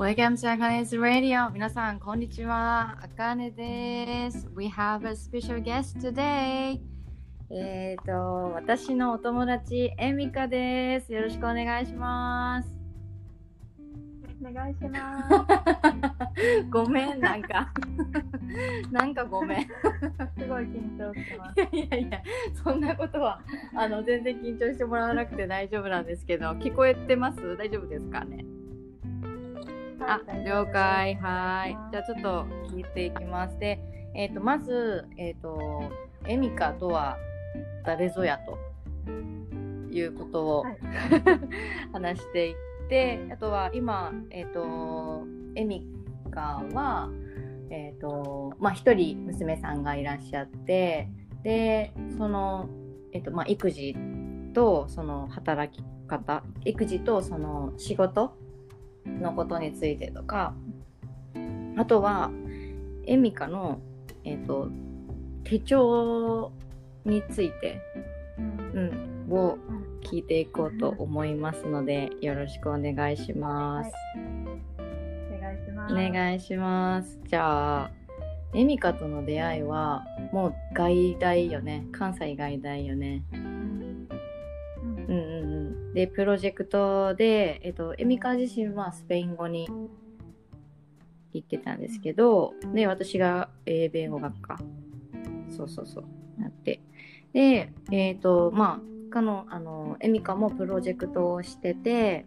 Welcome to Akane's Radio. 皆さん、こんにちは。あかねです。We have a special guest today. えっ、と、私のお友達、エミカです。よろしくお願いします。お願いします。ごめん、なんか。なんかごめん。いすごい緊張してます。やいやいや、そんなことは、あの、全然緊張してもらわなくて大丈夫なんですけど、聞こえてます？大丈夫ですかね？あは、い了解。はい。じゃあちょっと聞いていきます。で、えっ、と、まず、えっ、と、エミカとは誰ぞやということを、はい 話していって、あとは今、えっ、と、エミカは、えっ、と、まあ、一人娘さんがいらっしゃって、で、その、えっ、と、まあ、育児と、その働き方、育児とその仕事のことについてとかあとはエミカの、えー、と手帳について、うんうん、を聞いていこうと思いますのでよろしくお願いします。お願いします。お願いします。じゃあエミカとの出会いはもう外大よね関西外大よね。でプロジェクトで、えっと、エミカ自身はスペイン語に行ってたんですけどで私が英米語学科。そうそうそう。なって。でえっ、とまあかのあのエミカもプロジェクトをしてて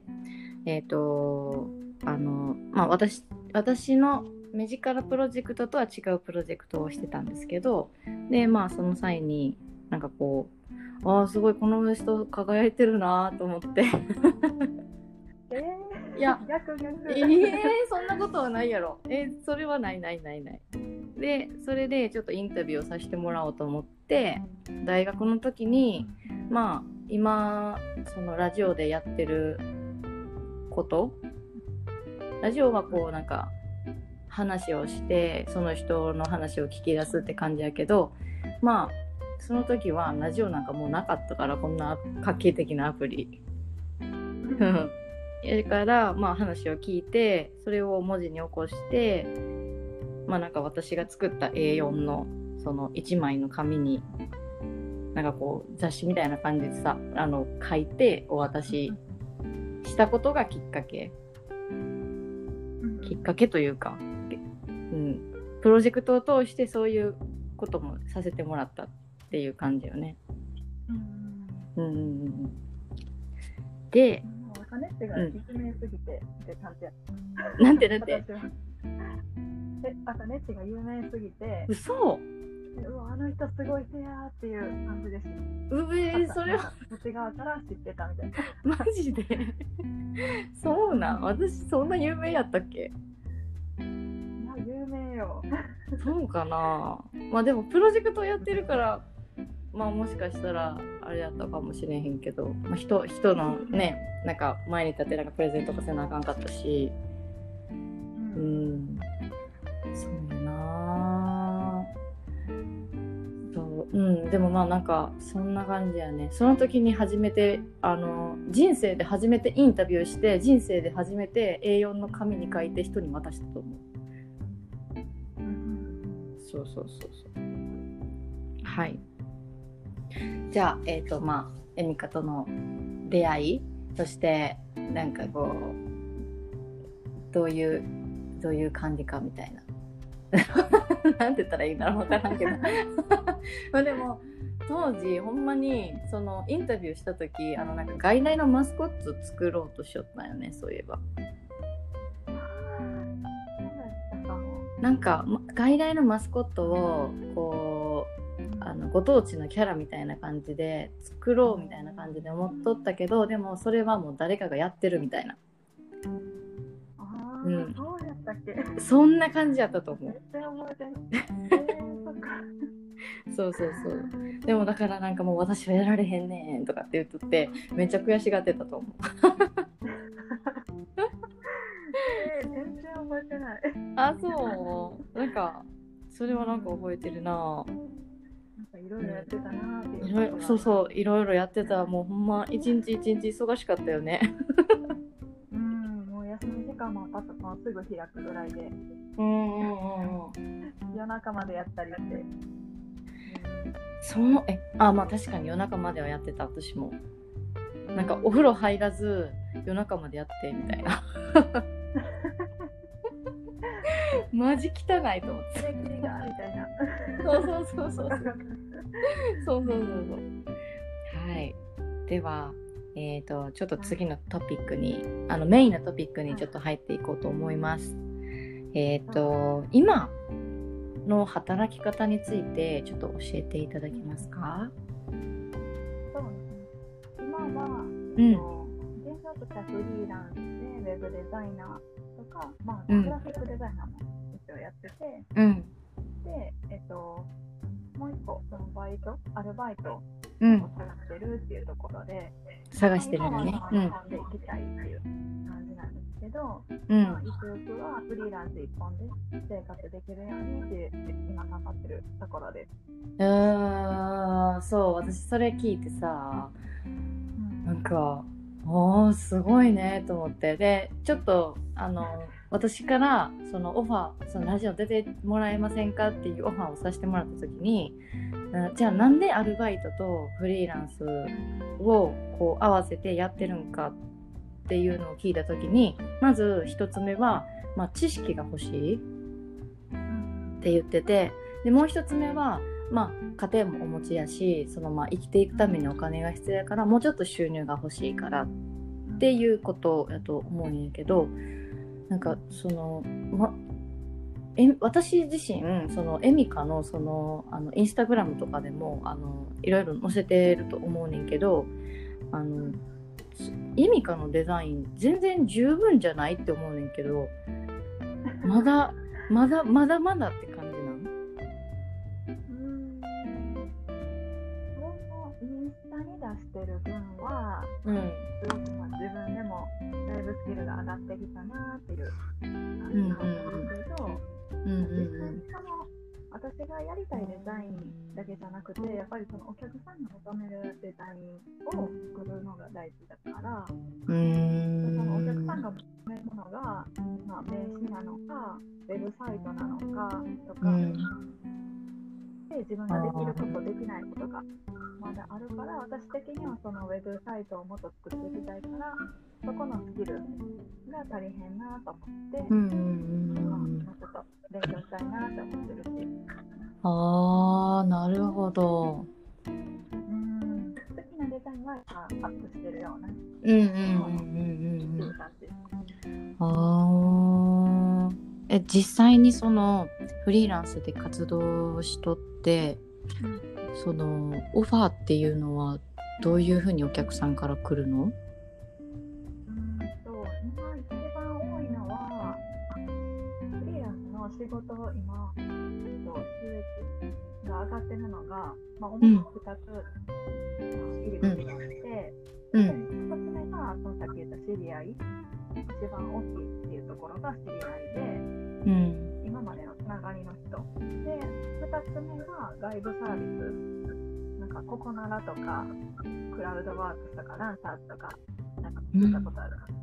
えっ、とあのまあ私私の目力プロジェクトとは違うプロジェクトをしてたんですけどでまあその際になんかこうああすごいこの人輝いてるなと思って。えー、いや逆逆。えー、そんなことはないやろ。えーそれはないないないない。でそれでちょっとインタビューをさせてもらおうと思って大学の時にまあ今そのラジオでやってることラジオはこうなんか話をしてその人の話を聞き出すって感じやけどまあその時はラジオなんかもうなかったからこんな画期的なアプリ。うん。やから、まあ、話を聞いてそれを文字に起こしてまあなんか私が作った A4 のその1枚の紙になんかこう雑誌みたいな感じでさあの書いてお渡ししたことがきっかけ。きっかけというか、うん、プロジェクトを通してそういうこともさせてもらった。っていう感じよね。うん。うんうんうんうん、でもう赤ネッチがうん実名すぎてって感じや。なんてなんて？え、赤ネッチが有名すぎて、嘘。えうわ、あの人すごい人やーっていう感じでした。うえそれは。こっち側から知ってたみたいな。マジで？そうなん？私そんな有名やったっけ？いや、有名よ。そうかな。まあでもプロジェクトやってるからまあもしかしたらあれやったかもしれへんけど、まあ、人人のねなんか前に立ってなんかプレゼントとかせなあかんかったし。ううん。んそうやな。そう。うん。でもまあなんかそんな感じやね。その時に初めてあの人生で初めてインタビューして人生で初めて A4 の紙に書いて人に渡したと思う。うん。そうそうそうそう。はいじゃあえっ、とまあエミカとの出会いそしてなんかこうどういうどういう感じかみたいな。なんて言ったらいいんだろう分からんけど。まあでも当時ほんまにそのインタビューした時あのなんか外来のマスコット作ろうとしよったんよねそういえば。なんかま外来のマスコットをこうあのご当地のキャラみたいな感じで作ろうみたいな感じで思っとったけどでもそれはもう誰かがやってるみたいな。ああ、うん。そうやったっけ？そんな感じやったと思う。そうそうそう。でもだからなんかもう私はやられへんねんとかって言っとってめっちゃ悔しがってたと思う。えー、全然覚えてない。あそう。なんかそれはなんか覚えてるなかいろいろやってたなーっていう。いろいろそうそういろいろやってた。もうほんま一日一日忙しかったよね。うん、もう休み時間中もパソコンすぐ開くぐらいで。うんうんうんうん。夜中までやったりして。そうえあまあ確かに夜中まではやってた私も。なんかお風呂入らず夜中までやってみたいな マジ汚いと思って。キレキレがみたいな。そうそうそうそう。そうそうそうそう。はい。では。えーと、ちょっと次のトピックにあのメインのトピックにちょっと入っていこうと思います。えっ、ー、と今の働き方についてちょっと教えていただけますか？そう今は、うん、フリーランスでウェブデザイナーか、まあ、うんグラフィックデザイナーも一応やってて、うん。で、えっと、もう一個、そのバイト、アルバイトうん。を探してるっていうところで、探してるのね。まあ。今は日本で行きたいっていう感じなんですけど、うん。まあ、ゆくゆくはフリーランス一本で生活できるようにって今頑張ってるところです。うーんそう私それ聞いてさうん。なんかおーすごいねと思って。でちょっとあの私からそのオファーそのラジオ出てもらえませんかっていうオファーをさせてもらった時にじゃあなんでアルバイトとフリーランスをこう合わせてやってるんかっていうのを聞いた時にまず一つ目は、まあ、知識が欲しいって言っててでもう一つ目は、まあ、家庭もお持ちやしそのまあ生きていくためにお金が必要やからもうちょっと収入が欲しいからっていうことやと思うんやけどなんかその、ま、え私自身そのエミカのそのあのインスタグラムとかでもあのいろいろ載せてると思うねんけどあのエミカのデザイン全然十分じゃないって思うねんけどまだまだまだまだってに出してる分は、うん。すごくまあ自分でもだいぶスキルが上がってきたなっていう感じなんですけど、うん。うん実際にその私がやりたいデザインだけじゃなくてやっぱりそのお客さんが求めるデザインを作るのが大事だから、うーそのお客んさんが求めるものが、まあ、名刺なのかウェブサイトなのかとか、うんで自分ができることできないことがまだあるから私的にはそのウェブサイトをもっと作っていきたいからそこのスキルが足りへんなと思って、うんうんまあうんもうちょっと勉強したいなって思ってるし。ああなるほどうん好きなデザインはアップしてるようなうんうんうんうんうんう感じ。あーえ実際にそのフリーランスで活動しとってそのオファーっていうのはどういうふうにお客さんから来るの？うんと今一番多いのはフリーランスの仕事を今、えっと、収益が上がってるのが、まあ、主に2つ入り口があって、でうん。1つ目がそのさっき言った知り合い一番大きいっていうところが知り合いでうん。今までのつながりの人。で2つ目が外部サービス。なんかココナラとかクラウドワークスとかランサーズとかなんか聞いたことあるかな、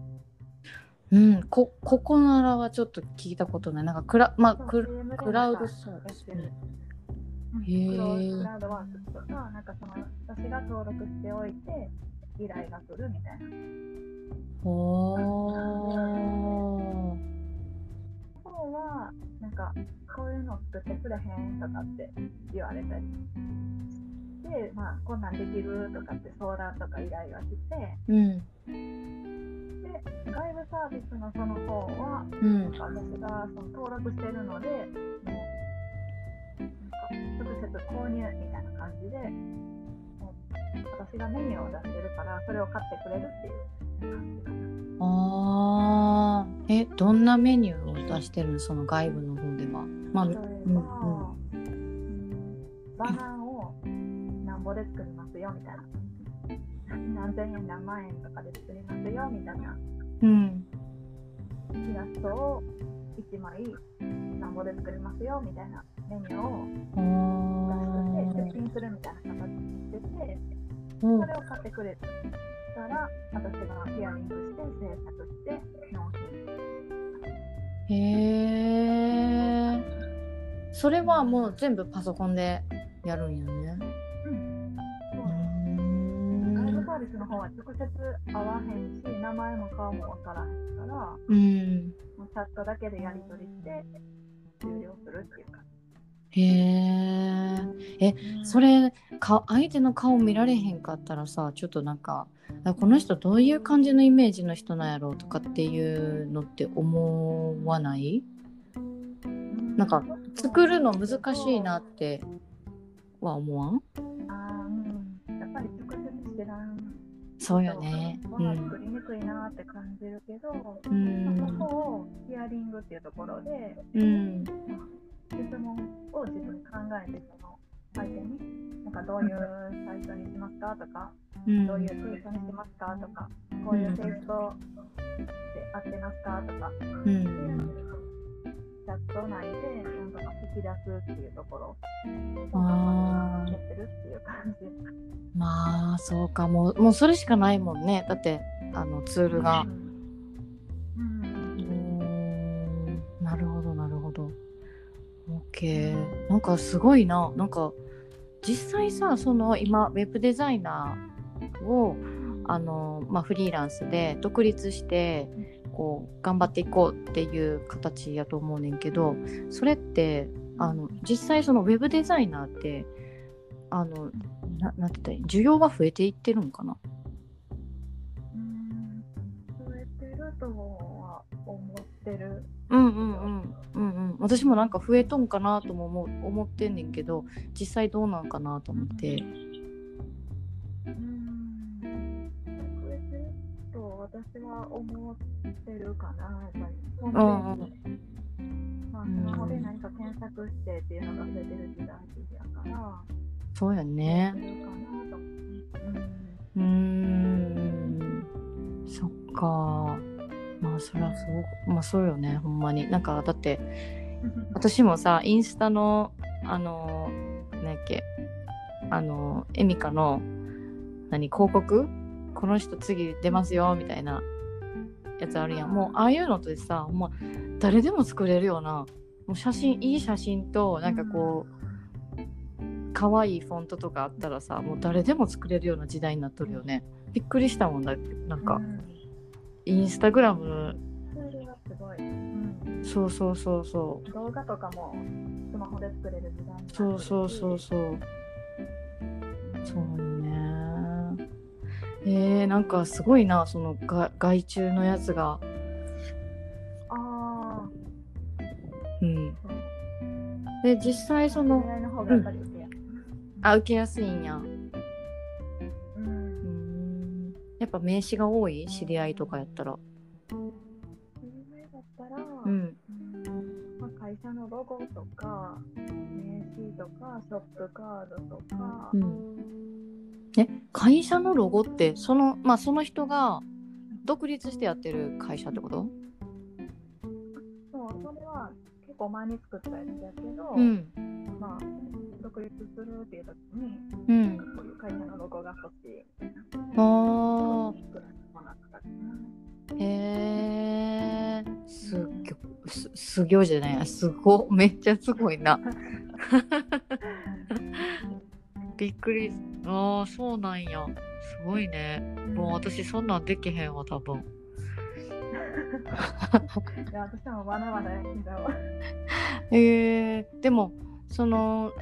うん。こここならはちょっと聞いたことない。なんかクラまあククラウドサービスクラウドワークスとかなんかその私が登録しておいて依頼が来るみたいな。おー方はなんかこういうの作ってくれへんとかって言われたりでまあこんなんできるとかって相談とか依頼が来てうん。で外部サービスのその方はうん。なんか私がその登録してるのでもうなんか直接購入みたいな感じで私がメニューを出してるからそれを買ってくれるっていう。感じかな。あー。えどんなメニューを出してるの？その外部の方では。まあうんうん。バナーをなんぼで作りますよみたいな。何千円何万円とかで作りますよみたいな。うん。イラストを1枚なんぼで作りますよみたいなメニューをお出して出品するみたいな形にしててうん。それを買ってくれたら私がヒアリングして制作して納品へえそれはもう全部パソコンでやるんやね。うん。そううなん。ですライブん。サービスの方は直接会わへんし、名前も顔もわからへんから、うん。もうチャットだけでやり取りして、終了するっていうか。へええそれか相手の顔見られへんかったらさちょっとなんかあこの人どういう感じのイメージの人なんやろうとかっていうのって思わない？なんか作るの難しいなっては思わん？あーうん、やっぱり直接知らん。そうよね。作りにくいなって感じるけど、うまあそんこをヒアリングっていうところでうん質問を自分で考えてその相手になんかどういうサイトにしますかとか、うん。どういうテイストにしますかとかこういうテイストで合ってますかとか、うんチャット内でなんとか引き出すっていうところをやってるっていう感じ。まあそうか。もうもうそれしかないもんね。だってあのツールが。うん OK なんかすごいな。なんか実際さその今ウェブデザイナーをあの、まあ、フリーランスで独立してこう頑張っていこうっていう形やと思うねんけどそれってあの実際そのウェブデザイナーってあのななんて言ったら需要は増えていってるんかな？うん増えてるとは思ってる。うんうんうんうんうん。私もなんか増えとんかなとも思う思ってんねんけど実際どうなんかなと思って。うん。増えてると私は思ってるかな、やっぱり。うんまあ、スマホで何か検索してっていうのが増えてる時代やから、そうやね。う。うーん。そっかまあそりゃそうまあそうよねほんまに。なんかだってうん。私もさインスタのあの何やっけあのエミカの何広告？この人次出ますよみたいなやつあるやん。もうああいうのってさもう誰でも作れるような。もう写真いい写真となんかこう可愛いフォントとかあったらさもう誰でも作れるような時代になっとるよね。びっくりしたもんだなんか。うんインスタグラム。すごい。うん。そうそうそうそう。動画とかもスマホで作れる時代そうそうそうそう。そうよね。えー、なんかすごいなそのが外注のやつが。あうん。あ、で実際その恋愛の方がやっぱり受けやすい。あ受けやすいんややっぱ名刺が多い？知り合いとかやったら。恋愛だったら、うん。うんまあ、会社のロゴとか、名刺とか、ショップカードとか、うん。え会社のロゴってそのまあその人が独立してやってる会社ってこと？そう、それは結構前に作ったやつやけど、うん。まあ、独立するっていう時に、うん。こういう会社のロゴが欲しい。みたいな。あ作らせて。もらったかなー。へえすっぎょすすぎょうじゃない。すごめっちゃすごいな。びっくり。ああそうなんや。すごいね。もう私そんなんできへんわ多分いや、私もまだまだやけど。えー、でもその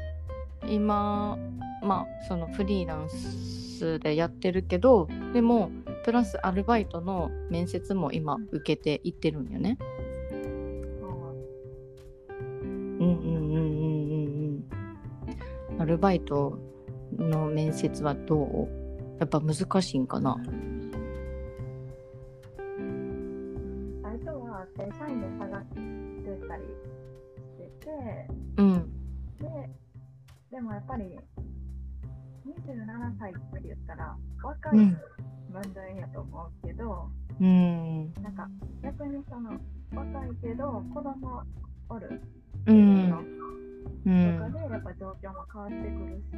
今まあそのフリーランスでやってるけどでもプラスアルバイトの面接も今受けていってるんよね。うんうんうんうんうんうん。アルバイトの面接はどう？やっぱ難しいんかな最初は正社員で探してたりしてて、うん。で、でもやっぱり27歳って言ったら若いうん。分類やと思うけど、うん。なんか逆にその若いけど子供おる。うん。のうとん。かでやっぱ状況も変わってくるし、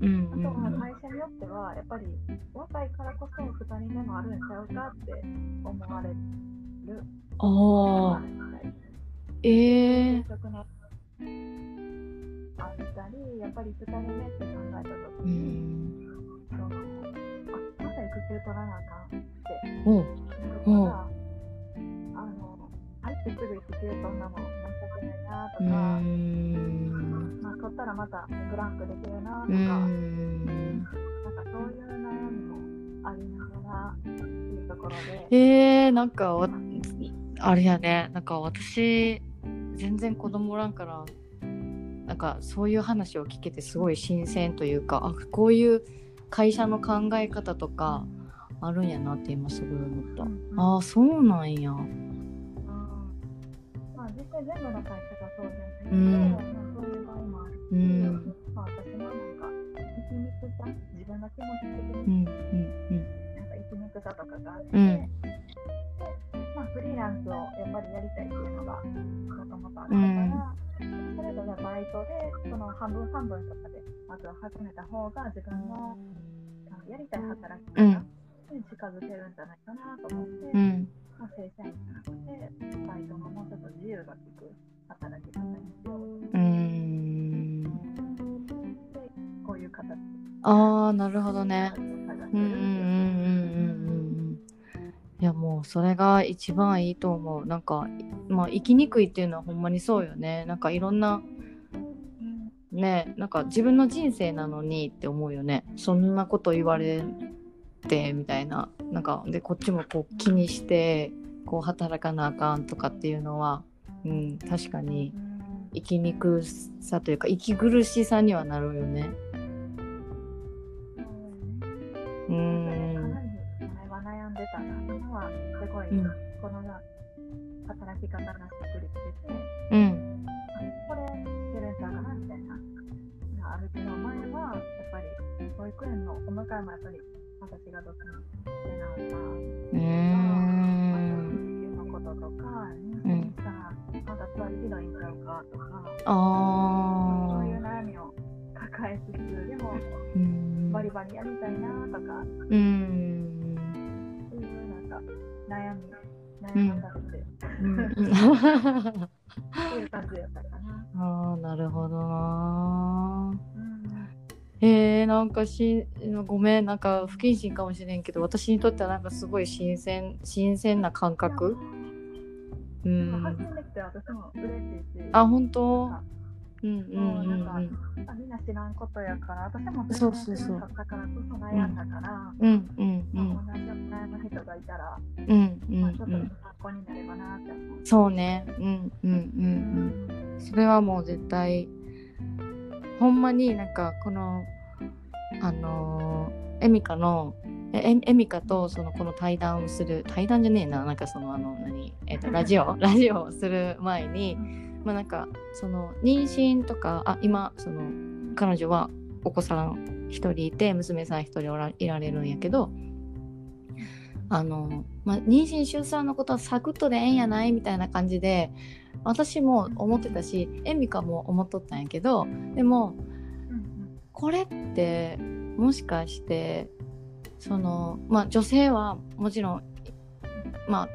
うんあとは会社によってはやっぱり若いからこそ2人目もあるんちゃうかって思われるああええ職のあったり、やっぱり2人目って考えたとうきに、ん。そのあまた育休取らなあかん。っておう。とこが、あの入ってすぐ育休取んなの申し訳ないなとうか、ん。まあ、取ったらまたブランクできるなとか、うなんん。かそういう悩みもありながらっていうところで、えー、なんかわあれやね。なんか私全然子供おらんからなんかそういう話を聞けてすごい新鮮というかあこういう会社の考え方とかあるんやなって今すごい思った、うんうん。ああそうなんやうん。まあ、実際全部の会社がそうじゃないけど、うん。まあ、そういう場合もあるし、うん。まあ、私もなん。か生きにくさ自分の気持ち的うん。にうん。なん。か生きにくさとかがあって、うん。でまあ、フリーランスをやっぱりやりたいっていうのがもともとあったから、それぞれバイトでその半分半分とかでまずは始めた方が自分のあのやりたい働き方に近づけるん。じゃないかなと思って、うん。まあ、正社員じゃなくて、バイトのもうちょっと自由が利く働き方にしようとうん。こういう形でああなるほどね。うんうんうんうんうんうん。いやもうそれが一番いいと思う。なんかまあ生きにくいっていうのはほんまにそうよね。なんかいろんなうん。ねなんか自分の人生なのにって思うよね。そんなこと言われてみたいななんかでこっちもこう気にしてこう働かなあかんとかっていうのは、うん、確かにうん生きにくさというか息苦しさにはなるよね。うかんんでたな。今はすごい、うんこの働き方がしっくりきてて、うんあこれいけるんちゃうかなみたいなあるけど、前はやっぱり保育園のお迎えもやっぱり私がどっちもしてなかった。うん。のこととか、うん。したらまた座りひどいん。ちゃうかとか、あそういう悩みを抱えつつ、でもうん。バリバリやりたいなとか、うん。そういうなん。か悩み、悩まされて、うん。そういう感じやったかな。あなるほどなえー、なんかしごめんなんか不謹慎かもしれんけど私にとってはなんかすごい新鮮新鮮な感覚？うん。発信できて私も嬉しいし、あ本当？うんうんうんうんあみんな知らんことやから、私もそうそうそう。知らなからこそ悩んだから、うんうんうん。まあ、同じ悩む人がいたら、うんうんまあ、ちょっと参うん考になればなって思う。そうね。うんうんうんうん。それはもう絶対ほんまになんかこのあのーエミカのえエエミカとそのこの対談をする対談じゃねえななんかそのあの何、えっとラジオ？ラジオをする前にまあなんかその妊娠とかあ今その彼女はお子さん一人いて娘さん一人おらいられるんやけどあの、まあ、妊娠出産のことはサクッとでええんやないみたいな感じで私も思ってたしエミカも思っとったんやけどでもこれってもしかしてそのまあ女性はもちろんまあ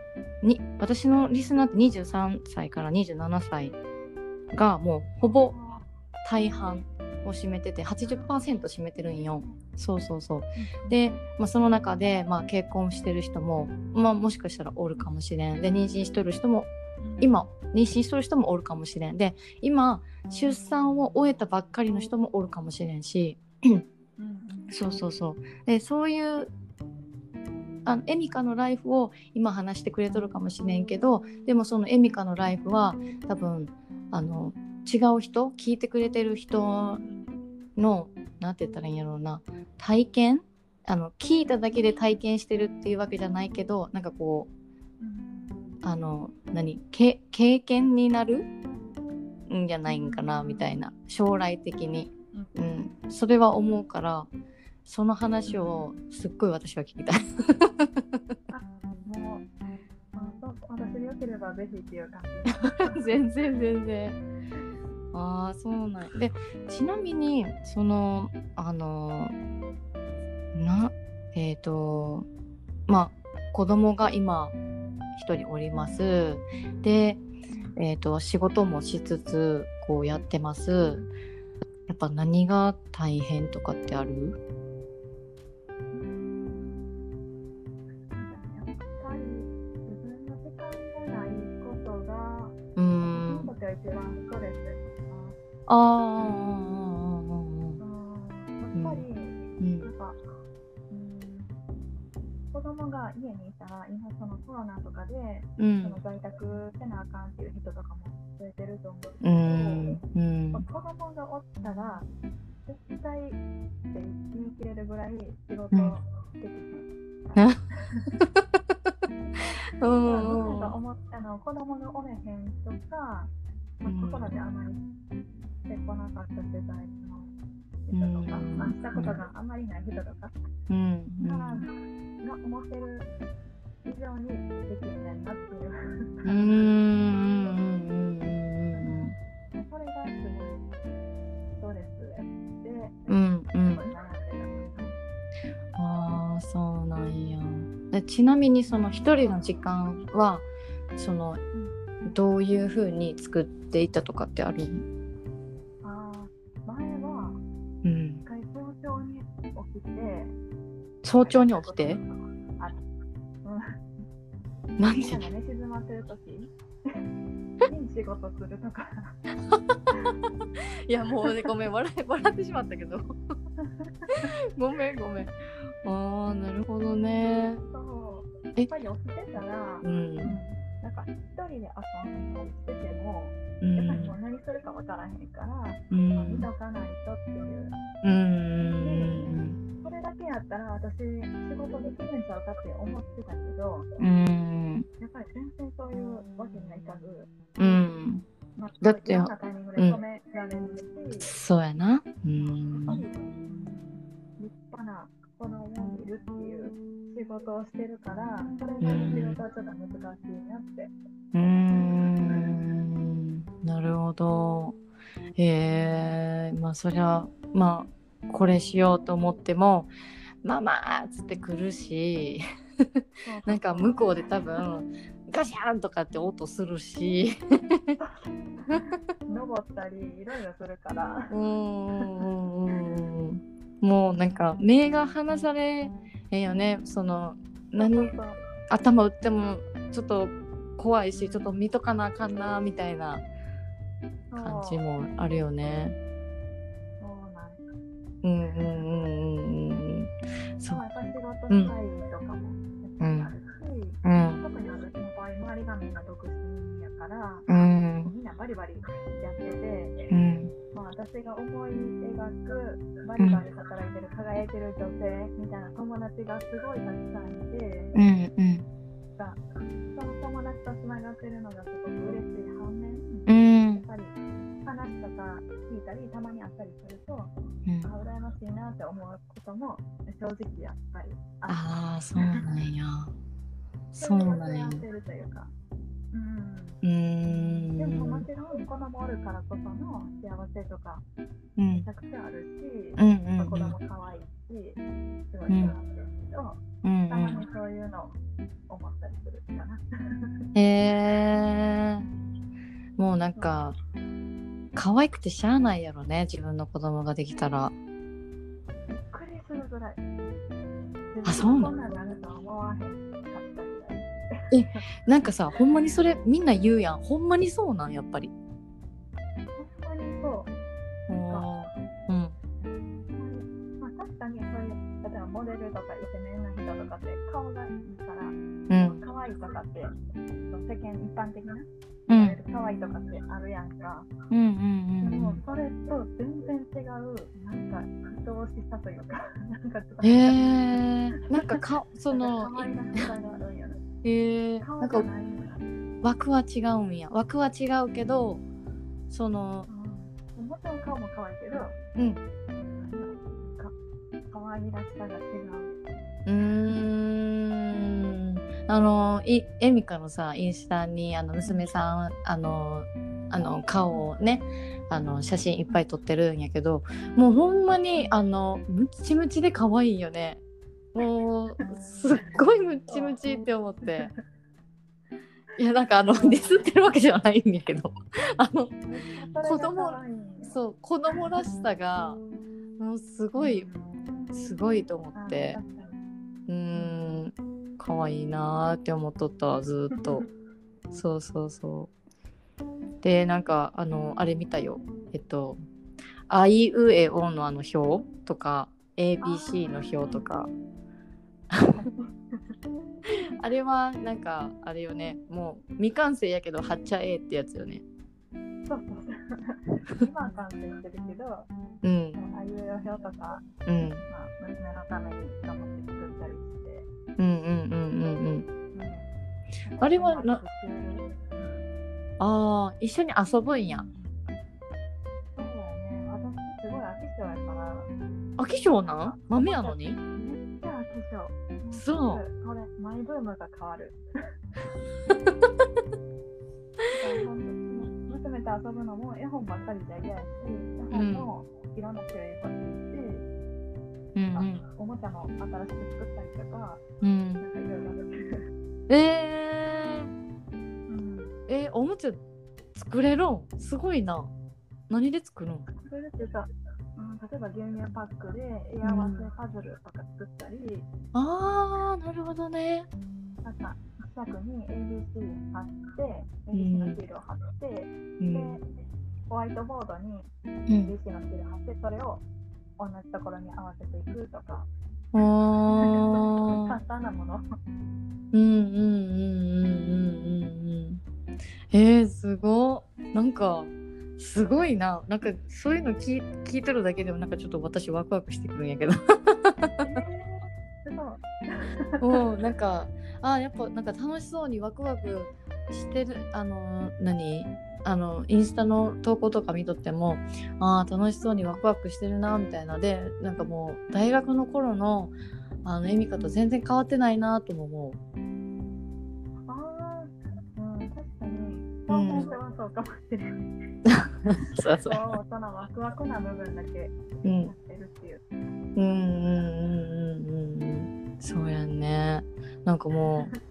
に私のリスナーって23歳から27歳がもうほぼ大半を占めてて80%占めてるんよ。そうそうそう。で、まあ、その中で、まあ、結婚してる人も、まあ、もしかしたらおるかもしれん。で妊娠しとる人もうん、今妊娠しとる人もおるかもしれん。で今出産を終えたばっかりの人もおるかもしれんしそうそうそう。でそういうあのエミカのライフを今話してくれとるかもしれんけどでもそのエミカのライフは多分あの違う人聞いてくれてる人のなんて言ったらいいんやろうな。体験？あの聞いただけで体験してるっていうわけじゃないけどなんかこううん。あの何？け経験になるんじゃないんかなみたいな。将来的に、うん。うん、それは思うからその話をすっごい私は聞きたい。あもう、あそう私でよければぜひっていう感じ。全 然全然。ああそうなんや。でちなみにそのあのなえっ、とまあ子供が今一人おります。でえー、と仕事もしつつこうやってます。やっぱ何が大変とかってある？うーんな。あうんやっぱり、うん。なんか、うん、子供が家にいたら、今そのコロナとかで、うん。その在宅せなあかんっていう人とかも増えてると思ううんですけど、ん。うん。まあ子供がおったら、絶対って言い切れるぐらい仕事できうん。る。うまあん僕が思ったの子供がおれへんとか、まあ、子育てあまりしてこなかった世代の人とか、うんまあ、したことがあまりない人とかうんがが思ってる以上にできんねんなっていう。うんうんうんそれがすごいストレスで、うなんや。でちなみにその一人の時間はそのどういうふうに作っていったとかってあるあ早朝に起きて？あるうん。なんみんなでが寝静まってる時？に仕事するとか。いやもうねごめん笑い笑ってしまったけど。ごめんごめん。ああなるほどね。そう。え？やっぱり起きてたら、ううん。んなんか一人で遊んだりしてても、うやっぱりもんう何するかわからへんから、うまあ見んとかないとっていう。うんそれだけやったら私仕事できるんちゃうかって思ってたけど、うん。やっぱり全然そういうわけにはいかず、うん。まあ、だっていろんなタイミングで止められるし、そうやな。うやっぱりん立派な子供を見るっていう仕事をしてるから、それの仕事はちょっと難しいなって。うーん。なるほど。えー、まあそりゃまあこれしようと思っても「ママ!」っつって来るしなんか向こうで多分ガシャンとかって音するし登ったりいろいろするから。うーんもうなんか目が離されへんよねその何頭打ってもちょっと怖いしちょっと見とかなあかんなみたいな感じもあるよね。そうなん。うんうんうんうんうん。そうまあ、。仕事したいとかもやっぱりあるし、うん特に私の場合、周りがみんな独身やから、うんみんなバリバリやってて、うんまあ、私が思い描くバリバリ働いてる、輝いてる女性みたいな友達がすごいたくさんいて、うんうんがその友達とつながってるのがすごく嬉しい反面、うんやっぱり話とか聞いたり、たまに会ったりすると、うん。あ、羨ましいなって思うことも正直やっぱりある。ああ そうなんや。そうなんやってるというか。うん。うーでももん。ちろん子供おるからこその幸せとかうんめちゃくちゃあるし、うんうんまあ子供可愛いし、すごい人なんですけど、うんたまにそういうのを思ったりするかな。うん。へえ。もうなんか可愛くてしゃあないやろね自分の子供ができたら。びっくりするぐらい。あそうなの？こんなんなるとは思わへんかさほんまにそれみんな言うやんほんまにそうなんやっぱり。ほんまにそう。うんまあ、確かにそういう、例えばモデルとかイケメンな人とかって顔がいいから、うん可愛いとかって、世間一般的な、うん可愛いとかってあるやんか。うんうんでうん。もそれと全然違う、なんか、愛おしさというか、なんかちょっと、へえ。なんかかその可愛らしさがあるんやえ。顔なんか。枠は違うんや。枠は違うけどそのうん。もちろん顔も可愛いけど、うん。か可愛らしさが違う。うーんあのいエミカのさインスタにあの娘さんあのあの顔をねあの写真いっぱい撮ってるんやけどもうほんまにあのムッチムチで可愛いよね。もうすっごいムッチムチって思って。いやなんかあのディスってるわけじゃないんやけど。あの子供そう子供らしさがもうすごいすごいと思って。うーん可愛いなーって思っとったわずーっと。そうそうそう。でなんかあのあれ見たよ。えっと「あいうえお」のあの表とか ABC の表とか。あれはなんかあれよね。もう未完成やけどはっちゃえってやつよね。そうそうそう。今は完成してるけど、あうん。あいう表とか、うん。まあ、娘のために頑張って作ったりして。うんうんうんうんうんうんあれはなああ一緒に遊ぶんやそうだよね。私すごい飽き性やから。飽き性なん？豆やのに？めっちゃ飽き性。そうこれ、マイブームが変わる。娘と遊ぶのも絵本ばっかりじゃ嫌やし、絵本もいろんな種類欲しいし、うんあおもちゃも新しく作ったりとか、うん。うんなんかいろいろできる。えー、うん。えおもちゃ作れるん？すごいな。何で作るん？それってさ、うん、例えば牛乳パックで絵合わせパズルとか作ったり、あーなるほどね。なんか近くに ABC 貼って、うん。ABC のシールを貼って、うん。で、ホワイトボードにうん。ABC のシール貼って、それを同じところに合わせていくとか、簡単なもの。うんうんうんうんうんうんうん。えー、すごっ。なんかすごいな。なんかそういうの聞い聞いとるだけでもなんかちょっと私ワクワクしてくるんやけど。えー、すごい。うんなんかあーやっぱなんか楽しそうにワクワクしてるあのー何？あのインスタの投稿とか見とってもあー楽しそうにワクワクしてるなみたいな。でなんかもう大学の頃のあのエミカと全然変わってないなとも思う。ああ、うん、そうかもしれない。そうそう。そう、そのワクワクな部分だけうん。やってるっていう。うんうんうんうんうんうん。そうやんね。なんかもう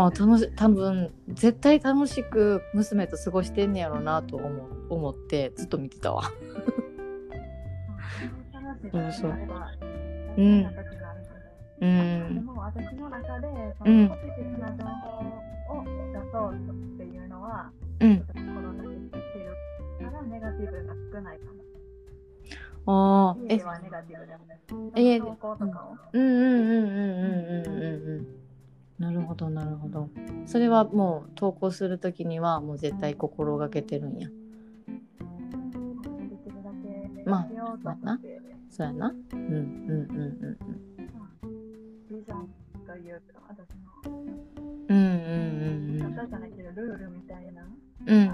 あ楽し多分絶対楽しく娘と過ごしてんねやろなと思う思ってずっと見てたわ。うそうんう。けどでん。も私の中でそうん。のポジティブな情報を出そうっていうのは、うん。心がけてるからネガティブが少ない。かも。ああえネガティブで投稿とかを。うんうんうんうんうんうんうんうんなるほどなるほど。それはもう投稿する時にはもう絶対心がけてるんや。できるだけまあしようと思って、そうやなうんうん。うん。うん。ビジョンというか、私の、うん。うん。うん。うん。私じゃないけど、ルールみたいな、うん。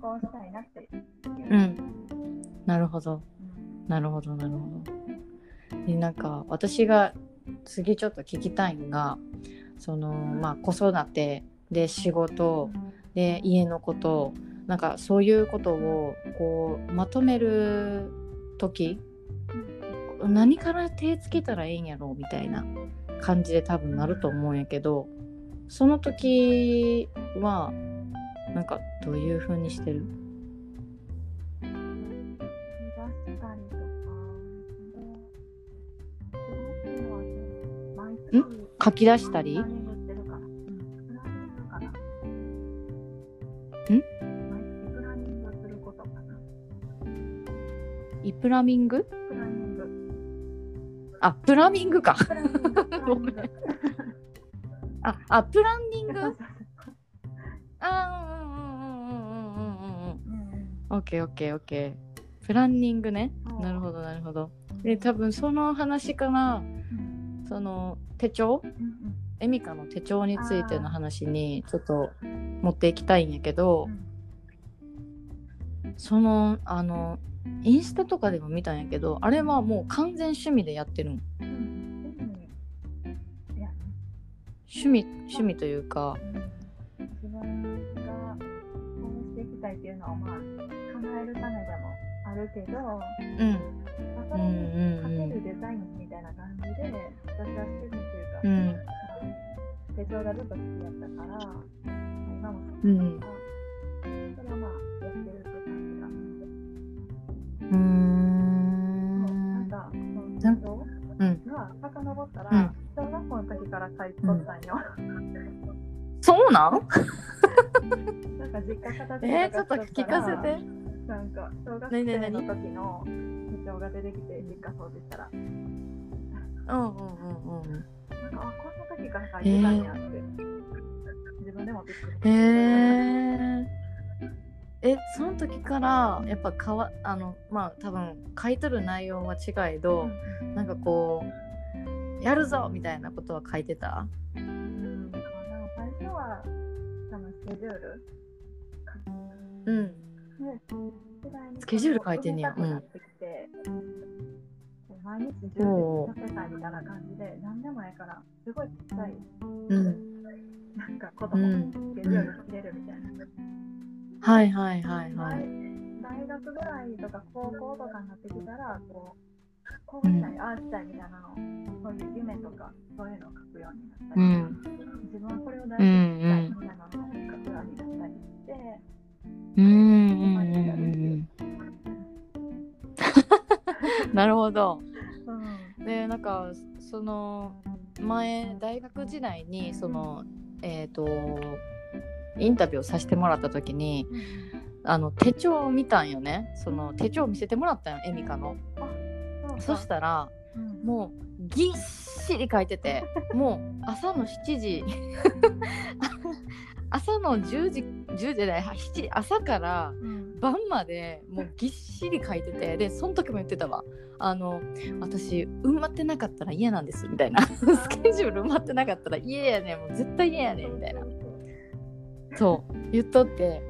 こうしたいなっていう。うん。なるほどうん。なるほどなるほど。でなん。か私が次ちょっと聞きたいのがそのまあ子育てで仕事で家のことなんかそういうことをこうまとめる時何から手つけたらええんやろうみたいな感じで多分なると思うんやけどその時はなんかどういう風にしてる？ん書き出したり？ん？イプラミング？あプラミングか。ああプランニング？あうんうんうんうんうんうん。うん。オッケーオッケーオッケー。プランニングね。なるほどなるほど。で多分その話かな、その手帳？うんうんエミカの手帳についての話にちょっと持っていきたいんやけどそのあのインスタとかでも見たんやけどあれはもう完全趣味でやってるん？うん。趣味。趣味というか。自分がこうしていきたいっていうのをまあ叶えるためでもあるけど、まあ、うんそれにかうんうんうんけるデザインみたいな感じで、私は趣味うんまあ手帳帳がずっと好きだったから、まあ今も好きうんだから、それをまあやってるって感じが。うーんなんか、その手帳うんが遡ったら、うん小学校の時から書いてとったんよ。そうなん？なんか実家片付えー、けちょっと聞かせて。なんか小学生の時の手帳が出てきて実家掃除したら、うんうんうんうん。なんかあこんな時から書いてたんやって、自分でもびっくり。へえ。え、その時からやっぱかわあのまあ多分書いとる内容は違えど、なんかこうやるぞみたいなことは書いてた？うん、最初は多分スケジュールうん。で次第にスケジュール書いてんねや。埋めたくなってきて、毎日10お時させたいみたいな感じで何でもやからすごいちっちゃいうん。なんか子う供、ん。スケジュール切れるみたいな。はいはいはいはい。大学ぐらいとか高校とかになってきたら、こう、こうしたい、ああしたいみたいなの、そういう夢とか、そういうのを書くようになったり、うん。自分はこれを大事にしたいみん。たいなのを書くようになったりして、うんうんうんうん。なるほど。うん、でなんかその前大学時代にそのえっ、とインタビューをさせてもらった時にあの手帳を見たんよね。その手帳を見せてもらったんよエミカの。そしたらうん、もうぎっしり書いててもう朝の7時 朝の10時10時じゃない7時朝からうん、晩までもうぎっしり書いててでその時も言ってたわ。あの私埋まってなかったら嫌なんですみたいな。スケジュール埋まってなかったら嫌やねん。もう絶対嫌やねんみたいな。そう言っとって。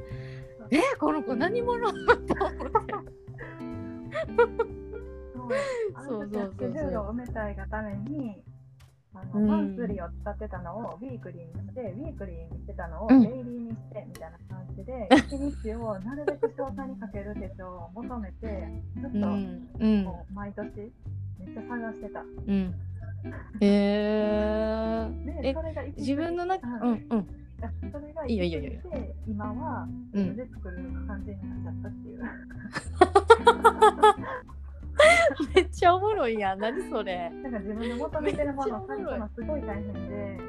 えこの子何者？と思って。そう、あの時はスケジュールを埋めたいがために、あのうん。マンスリーを使ってたのをウィークリーにして、ウィークリーにしてたのをうん。デイリーにしてみたいな感じで、一日をなるべく詳細に書ける手帳を求めて、ずっとうん。うんこう毎年めっちゃ探してた。うん。えー、で、えそれが自分の中うん。うんうん。それがいいよいいよいいよ。て、今はうん。自分で作る感じになっちゃったっていう。めっちゃおもろいやん。何それ。なんか自分で求めてるものを探すのすごい大変で、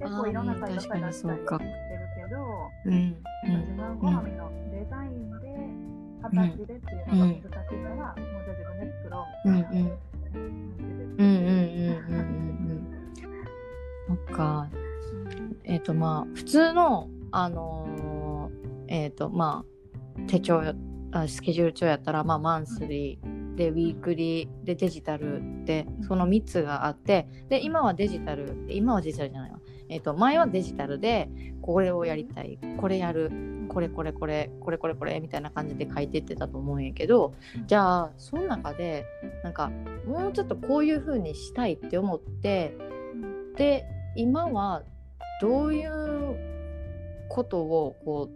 結構いろんなサイト探したりはしてるけど、うんうん自分好みのデザインで、形でっていうのが難しいから、もうじゃあ自分で作ろううんみたいなうんうんうんうんうんうん。そっか。えっ、とまあ普通のあのーえっ、とまあ手帳やあスケジュール帳やったらまあマンスリーでウィークリーでデジタルでその3つがあってで今はデジタル今はデジタルじゃないわ。えっ、と前はデジタルでこれをやりたいこれやるこれこれこれこれこれこれみたいな感じで書いてってたと思うんやけどじゃあその中でなんかもうちょっとこういう風にしたいって思ってで今はどういうことをこ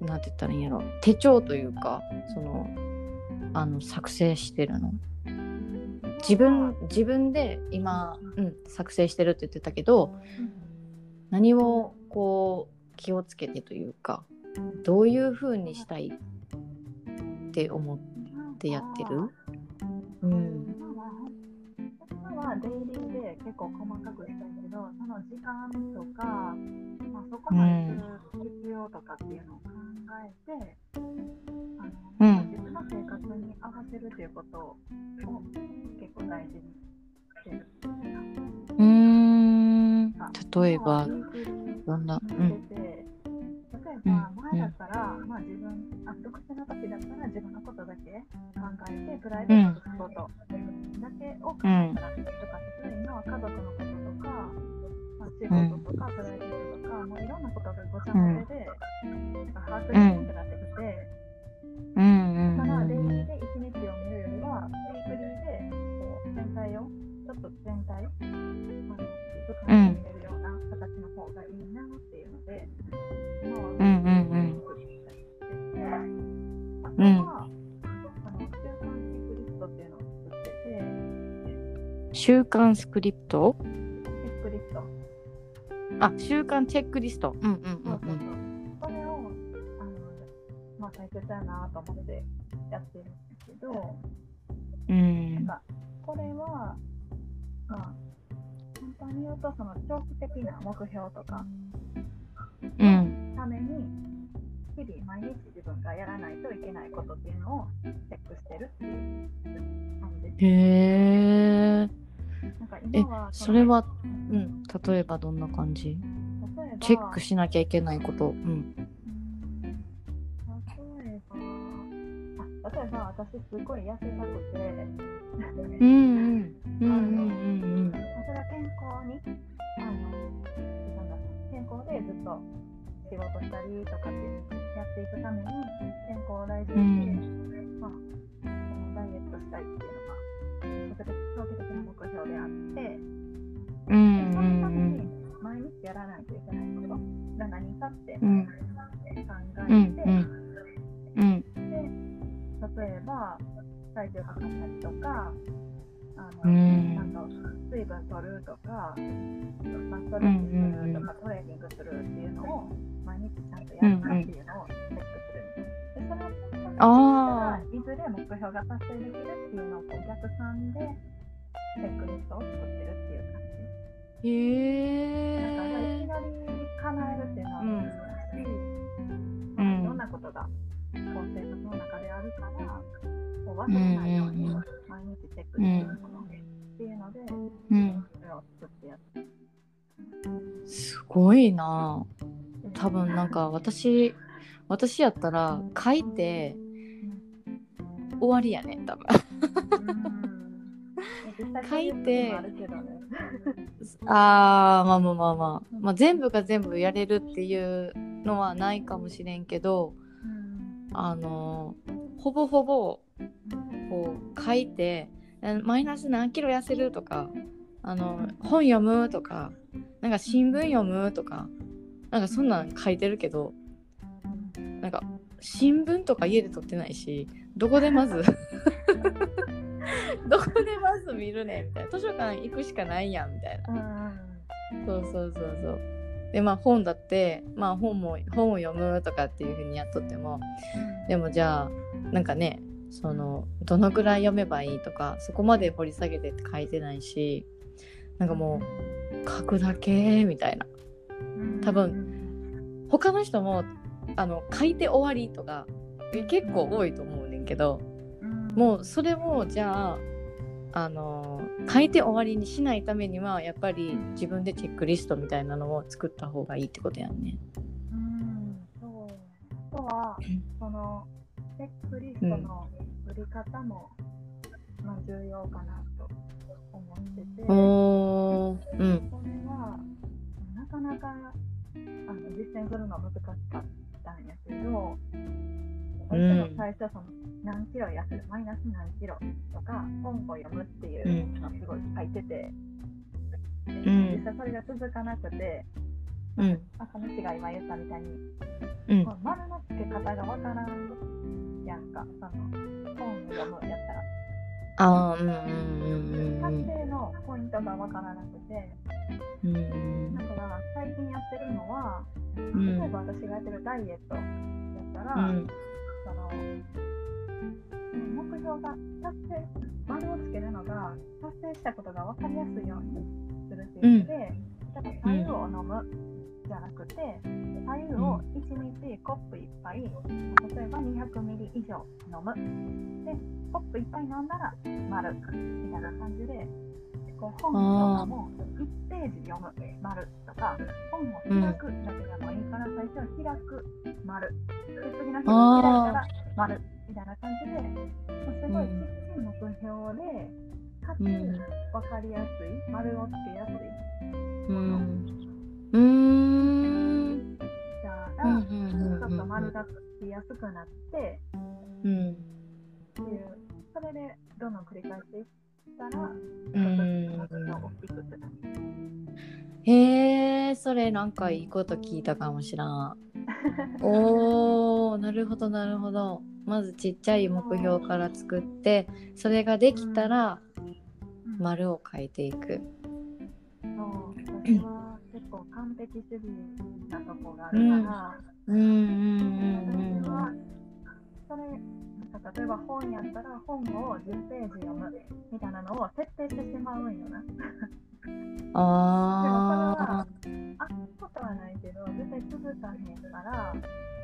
うなんて言ったらいいんやろ手帳というかそのあの作成してるの。自分自分で今、うん、作成してるって言ってたけど何をこう気をつけてというかどういう風にしたいって思ってやってる？うん。今はデイリーで結構細かくしたいけど、その時間とか、まあ、そこまでする必要とかっていうのを考えて、あのうん自分の生活に合わせるっていうことを結構大事にしてる。うーん例えばどんなうん例えば前だったら、まあ自分あ独身の時だったら自分のことだけ考えてプライベートのことだけを考えたらいいとかって、今は家族のこととか、まあ、仕事とかプライベートとか、もういろんなことがごちゃ混ぜで、なんか把握しにくくなってきて、うん。うん。だからデイで1日を見るよりは、ウィークリーでこう全体を、ちょっと全体、あの俯瞰して見れるような形の方がいいなっていうので、今はうん。うん。うん。んは、あの週間チェックリストっていうのを作ってて、習慣スクリプト？あ習慣チェックリスト。うんうんそうそうそう。それを、あの、まあ大切だなと思ってやってるんですけど、うん。うんなんか、これは、まあ、簡単に言うと、その長期的な目標とか、うん。ために、日々毎日自分がやらないといけないことっていうのをチェックしてるっていう感じです。へえなんかえ今はそれはううん。ん例えばどんな感じ？チェックしなきゃいけないこと。うん。うん。例えば、あ例えば私すごい痩せたくて、うんうん。うんうんうんそれは健康に、あの、なんだ健康でずっと仕事したりとかってやっていくために、健康を大事にして、まあ、そのダイエットしたいっていうのが、長期的な目標であって、うんうそのためんに毎日やらないといけないことが何かって考うん。えて、うんうん。で、例えば、体重測ったりとか、あの、うん。なんか水分取るとか、まあ、ストレッチするとか、トレーニングするっていうのを毎日ちゃんとやるかっていうのをチェックあら、いずれ目標が達成できるっていうのをこう逆算でチェックリストを作ってるっていう感じ。へだからいえきなり叶えるっていうのは難しいし、うん。いろんなことがこう生活の中であるから、こう忘れないように毎日チェックしてるものっていうので、うん。それを作ってやって。すごいな。多分なんか私私やったら書いて終わりやね多分。書いてあ。あーまあまあまあまあ、まあ、全部が全部やれるっていうのはないかもしれんけどあのほぼほぼこう書いてえマイナス何キロ痩せるとかあの本読むとかなんか新聞読むとかなんかそんなん書いてるけどなんか新聞とか家で撮ってないしどこでまず どこでまず見るねみたいな。図書館行くしかないやんみたいな。うんそうそうそうそう。でまあ本だってまあ本も本を読むとかっていう風にやっとってもでもじゃあなんかねそのどのくらい読めばいいとかそこまで掘り下げてって書いてないしなんかもう書くだけみたいな。多分他の人もあの書いて終わりとか結構多いと思うねんけどもうそれをじゃああの書いて終わりにしないためにはやっぱり自分でチェックリストみたいなのを作った方がいいってことやんね。うん。そう。あとはそのチェックリストの売り方も、まあ、重要かなと思ってて。おー。うん。これはなかなかあの実践するの難しかったんやけど、私も最初その何キロ痩せるマイナス何キロとか本を読むっていうのをすごい書いてて、でん。実際それが続かなくて、うん。あその今言ったみたいにうん。丸の付け方がわからんやんか、その本を読むやったら。あーうん。うん達うん成のポイントがわからなくて、うん。うんだから最近やってるのは、ん。例えば私がやってるダイエットやったら、うん。その目標が達成、丸をつけるのが達成したことが分かりやすいようにするっていうので、だから白湯を飲むじゃなくて、白湯を1日コップ1杯、例えば200ミリ以上飲む。で、コップ1杯飲んだら丸みたいな感じで、こう本とかも1ページ読む。丸とか、本を開くだけでもいいから、最初は開く丸。で、次の日も開いたら丸みたいな感じで、まあすごいちっち目標で、かつうん。分かりやすい、丸をつけやすい。うんうーん。じゃあ、うん。うんうん。うんちょっと丸がつきやすくなって、うんっていう、それでどん。どん繰り返していったら、うん目標を大きくする。へえそれなん。かいいこと聞いたかもしらんおーなるほどなるほどまずちっちゃい目標から作ってそれができたら丸を書いていくう、私は結構構完璧主義なとこがあるから、うん私はそれなんか例えば本やったら本を10ページ読むみたいなのを設定してしまうんよな。うんああことはないけど絶対続かへんから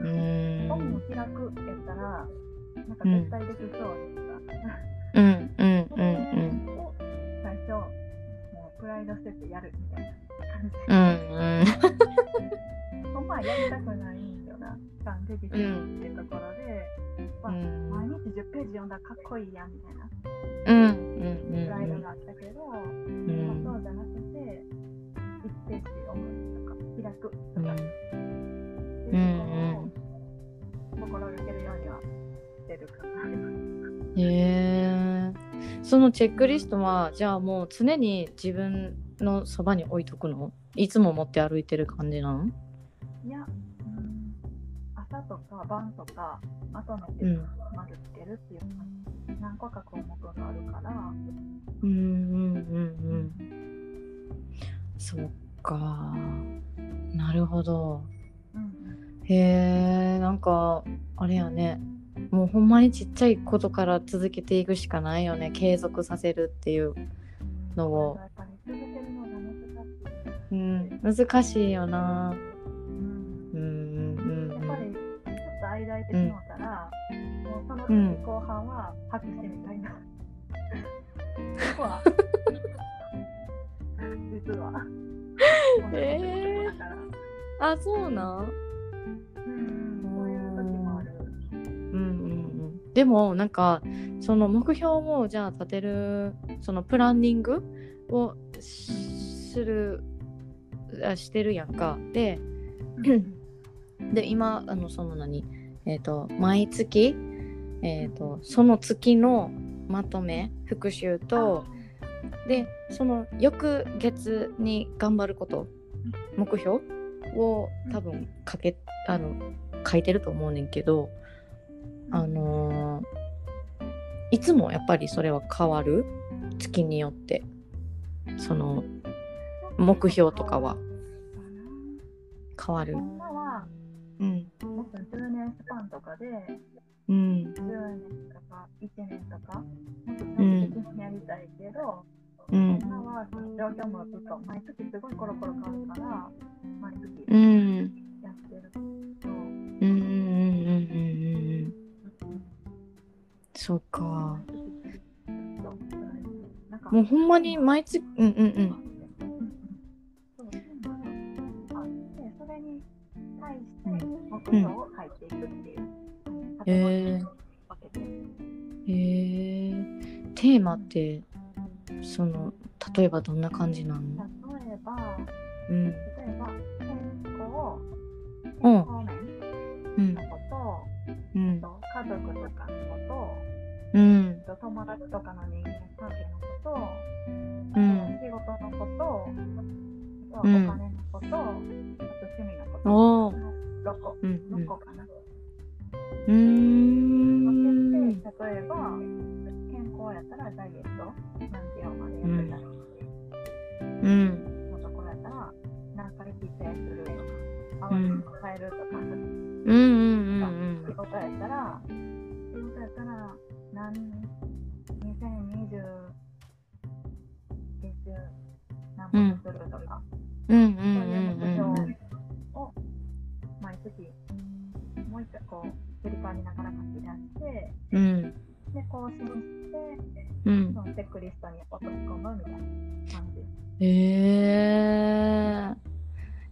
うん本を開くやったらなんか絶対できそうですか。うんうんうんそれを最初もうプライド捨ててやるみたいなうん。うんまはやりたくないんよな。完璧っていうところで、まあうん毎日10ページ読んだらかっこいいやんみたいなうんうんプライドがあったけど、うんまあ、そうじゃなくて1ページ読むとか開くうんとかっていうところを心がけるようにはしてるかな。へえそのチェックリストはじゃあもう常に自分のそばに置いとくの？いつも持って歩いてる感じなの？いや、うん、朝とか晩とかまとめてうん丸つけるっていう感じ、何個か項目があるから、うんうんうんうん。そっか。なるほど。うんへえなんかあれやね。もうほんまにちっちゃいことから続けていくしかないよね。継続させるっていうのを続けるのが難しい。うん。難しいよな。うんやっぱりちょっと間空いてしまったら、もうその時うん後半は拍手みたいな。そこは。実は。えー。だからあそうなん？うん、そういう時もある。うんうんうん、でもなんかその目標をじゃあ立てるそのプランニングをしするあしてるやんか。でで今あのその何？えっ、と毎月えっ、とその月のまとめ復習とでその翌月に頑張ること目標を多分かけあの書いてると思うねんけどあのーいつもやっぱりそれは変わる？月によってその目標とかは？変わる？うん。もっと10年スパンとかでうん。10年とか1年とかもっと長期的にやりたいけど、うん。今はその状況もずっと毎月すごいコロコロ変わるから毎月うん。やってると、うんうんうんうんうんそうかなんかもうほんまに毎月。うんうんうん。目標を書いていくっていう、カテゴリー。えテーマってその例えばどんな感じなの？例えばうん。例えば健康うん。健康面うんのことうん。と家族とかのこうん。友達とかの人間関係のことうん。仕事のことあとはおうん金のこと、あと趣味のこと。おー。6個うん6個かな、うーん。分けて例えば健康やったらダイエット何キロまでやってたり、うんのところやったら何回帰省するとか合わせて変えるとか、うんうんうん。仕事やったら仕事やったら何2020月収何本するとか、うんうんうそういう目標を毎月もう一回こう振り返りながら書き出してうんで更新してうんそのチェックリストに落とし込むみたいな感じ。へえ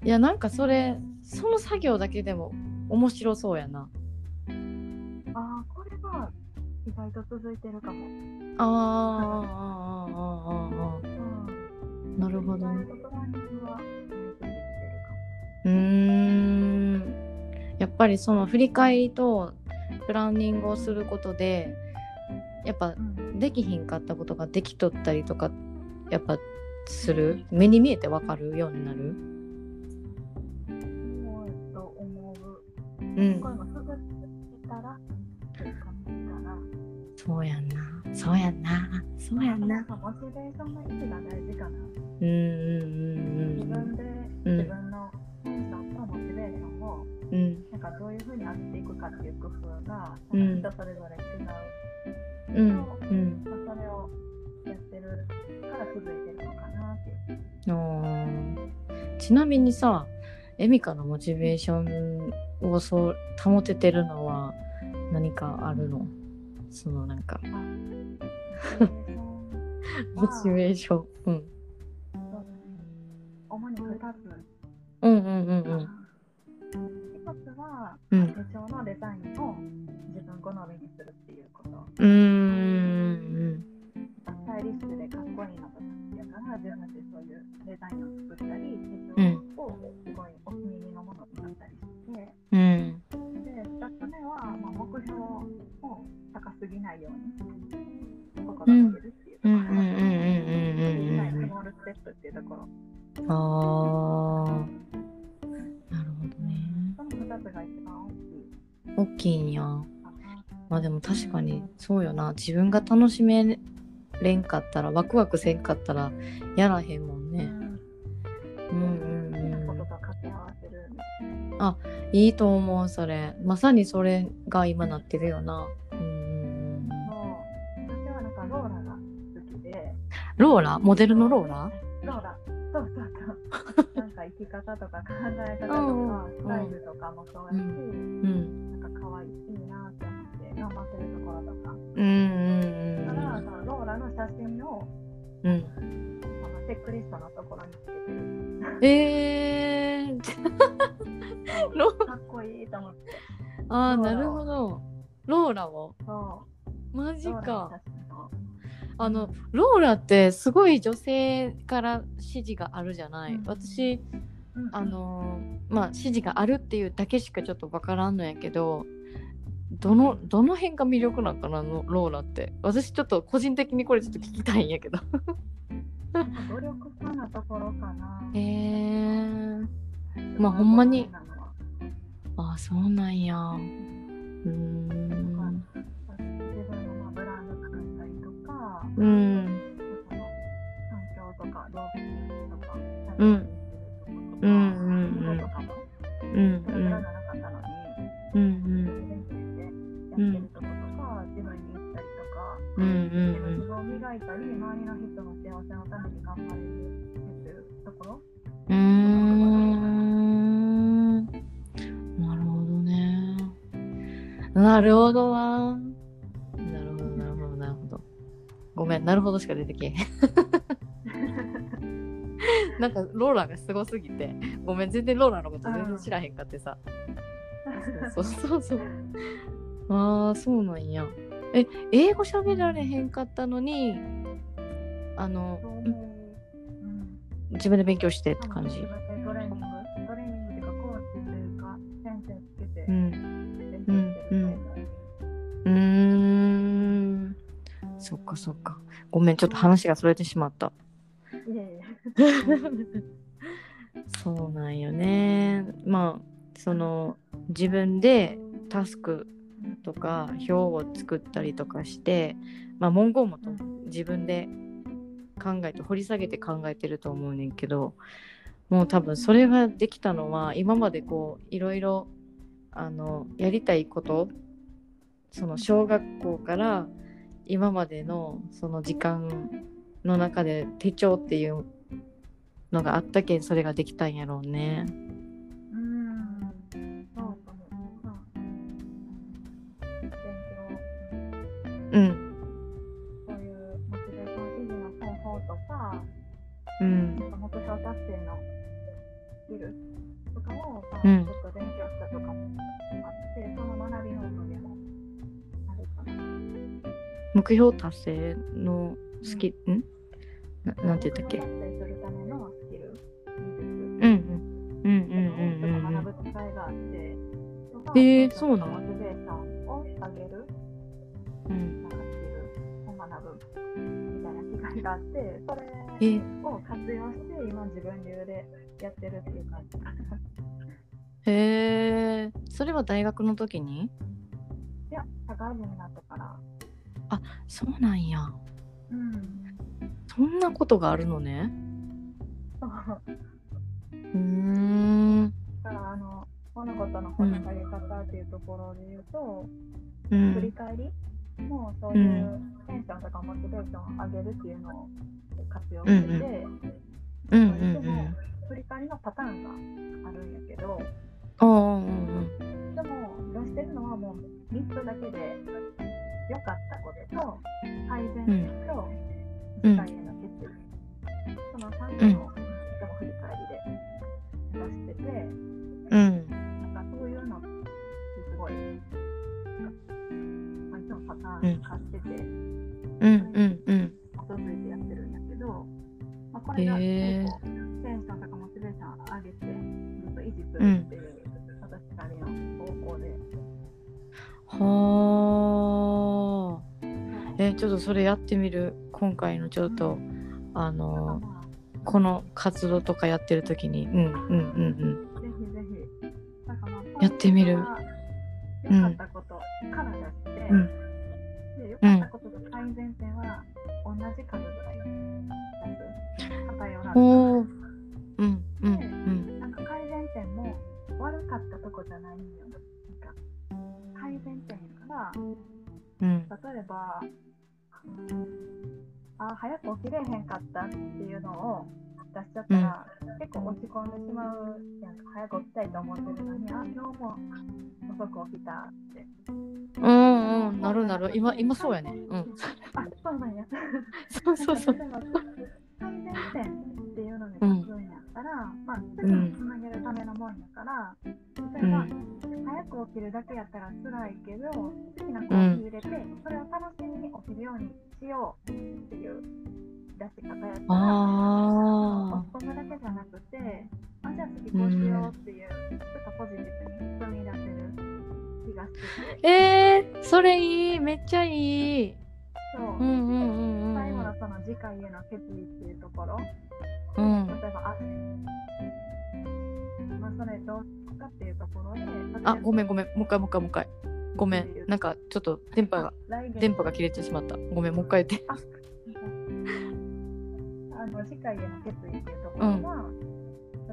いやなんかそれその作業だけでも面白そうやなああ、これは意外と続いてるかも。あーあーあーあーあーあうん、ーなるほど意外とプランニングは続いてるかうーん。やっぱりその振り返りとプランニングをすることでやっぱできひんかったことができとったりとかやっぱする？目に見えてわかるようになる？そうと思う。うんそうやんな。そうやんな。そうやんな。モチベーションの維持が大事かなうんうんうんうん自分で自分のテンションとモチベーションを、うん、なんかどういうふうに上げていくかっていう工夫が、ん、人それぞれ違う、うんうんまあ、それをやってるから続いてるのかなっていうちなみにさエミカのモチベーションをそう保ててるのは何かあるの、うんそのなんかモチベーション。うん。主に2つ。うんうんうんうん。一つは、うん。手帳のデザインを自分好みにするっていうこと。うーん。スタイリッシュでかっこいいのとかっていうから、自分でそういうデザインを作ったり、ないように心がけるっていうところ。うんうんうんうんうんうんはい、うんスモールステップっていうところ。あー。なるほどね。その2つが一番大きい。大きいんや。まあでも確かにそうよな。自分が楽しめれんかったらワクワクせんかったらやらへんもんね。うんうんうん。ことと掛け合わせる。いいと思うそれ。まさにそれが今なってるよな。うんうんうんローラモデルのローラローラ、そうそうそう。なんか生き方とか考え方とうんか、スタイルとかもそうやし、うん。なんか可愛いいいなって思って頑張ってるところとか。うんうんだから、そのローラの写真をうん。のチェックリストのところにつけてる。えー、ロかっこいいと思って。あーローラなるほど。ローラを。そう。マジかあのローラってすごい女性から支持があるじゃない、うん。私うんあのーまあ支持があるっていうだけしかちょっとわからんのやけどどのどの辺が魅力なんかなのローラって。私ちょっと個人的にこれちょっと聞きたいんやけど。努力家なところかな。へえまあほんまに。ああそうなんや。うーんうん環境とか動物とか、うんうんうんうん、うんそれぐらじゃなかったのに、うんうんやってるとことか、ジムに行ったりとか、うんうん自分を磨いたり、周りの人の幸せのために頑張れるっていうところ。うんなるほどね。なるほど。なるほどしか出てけ。なんかローラがすごすぎて、ごめん、全然ローラのこと全然知らへんかってさ。そうそうそう。ああ、そうなんや。え、英語喋られへんかったのに、あの、そうん自分で勉強してって感じ。トレかそっか。ごめん、ちょっと話がそれてしまった。そうなんよね。まあ、その、自分でタスクとか表を作ったりとかして、まあ、文言もと自分で考えて掘り下げて考えてると思うねんけどもう多分それができたのは今までこういろいろあのやりたいことその小学校から今までのその時間の中で手帳っていうのがあったけんそれができたんやろうね。うーん。そういうモチベーション維持の方法とか、うん目標達成のスキルとかを、まあうんちょっと勉強したとかも目標達成のスキル、ん。ななんて言ったっけ？達成するためのスキル、技術。うん。うんうんうんうんうん。学ぶ機会があって、へーそうなの？モチベーションを上げる、うん。なんかスキルを学ぶみたいな機会があって、それえを活用して、今自分流でやってるっていう感じ。へえ。それは大学の時に？いや、社会人になっ。そうなんや。うん。そんなことがあるのね。そう。ん。だから、あの、物事トの掘り下げ方っていうところで言うと、うん。振り返りもそういうテンションとかモチベーションを上げるっていうのを活用してて、うんうん。うでもん振り返りのパターンがあるんやけど、うんうんでも出してるのはもう3つだけで良かったことと改善点と次回への決意、その3つのでも振り返りで出してて、うん。なんかそういうのってすごい、まあ、いつもパターン化してて、うん。うん。うん。基づいてやってるんやけど、まあ、これが結構テンションとかモチベーション上げてずっと維持するっていう、私なりの方法で。はあえちょっとそれやってみる。今回のちょっとあのまあこの活動とかやってる時に。うんうんうんぜひぜひ。なんかまあやってみる良かったことから出して、うん。で良かったことと改善点は同じ数ぐらい。偏ら。おー。うんうんうん。なんか改善点も悪かったとこじゃないんよ。なんか改善点やから、うん。例えば、あ早く起きれへんかったっていうのを出しちゃったら、結構落ち込んでしまうやんか。早く起きたいと思ってるのにあ今日も遅く起きたって。うんうん。なるなる。今今そうやね。うん。あそうなんや。そうそうそう。改善点っていうのに出すんやったら、まあすぐにつなげるためのもんやから例えば、早く起きるだけやったら辛いけど好きなコーヒー入れて、それを楽しみに起きるようにしようっていう出し方やったらあ落ち込むだけじゃなくてあじゃあ次こうしようっていう、ちょっとポジティブに踏み出せる気がしてえー、それいい。めっちゃいい。そう、うんうんうんうん最後のその次回への決意っていうところ。うん。例えばあまあそれどうかっていうところであごめんごめん。もう一回もう一回もう一回。ごめん。なんかちょっと電波が電波が切れてしまった。ごめんもう一回言って。あ の次回への決意っていうところは、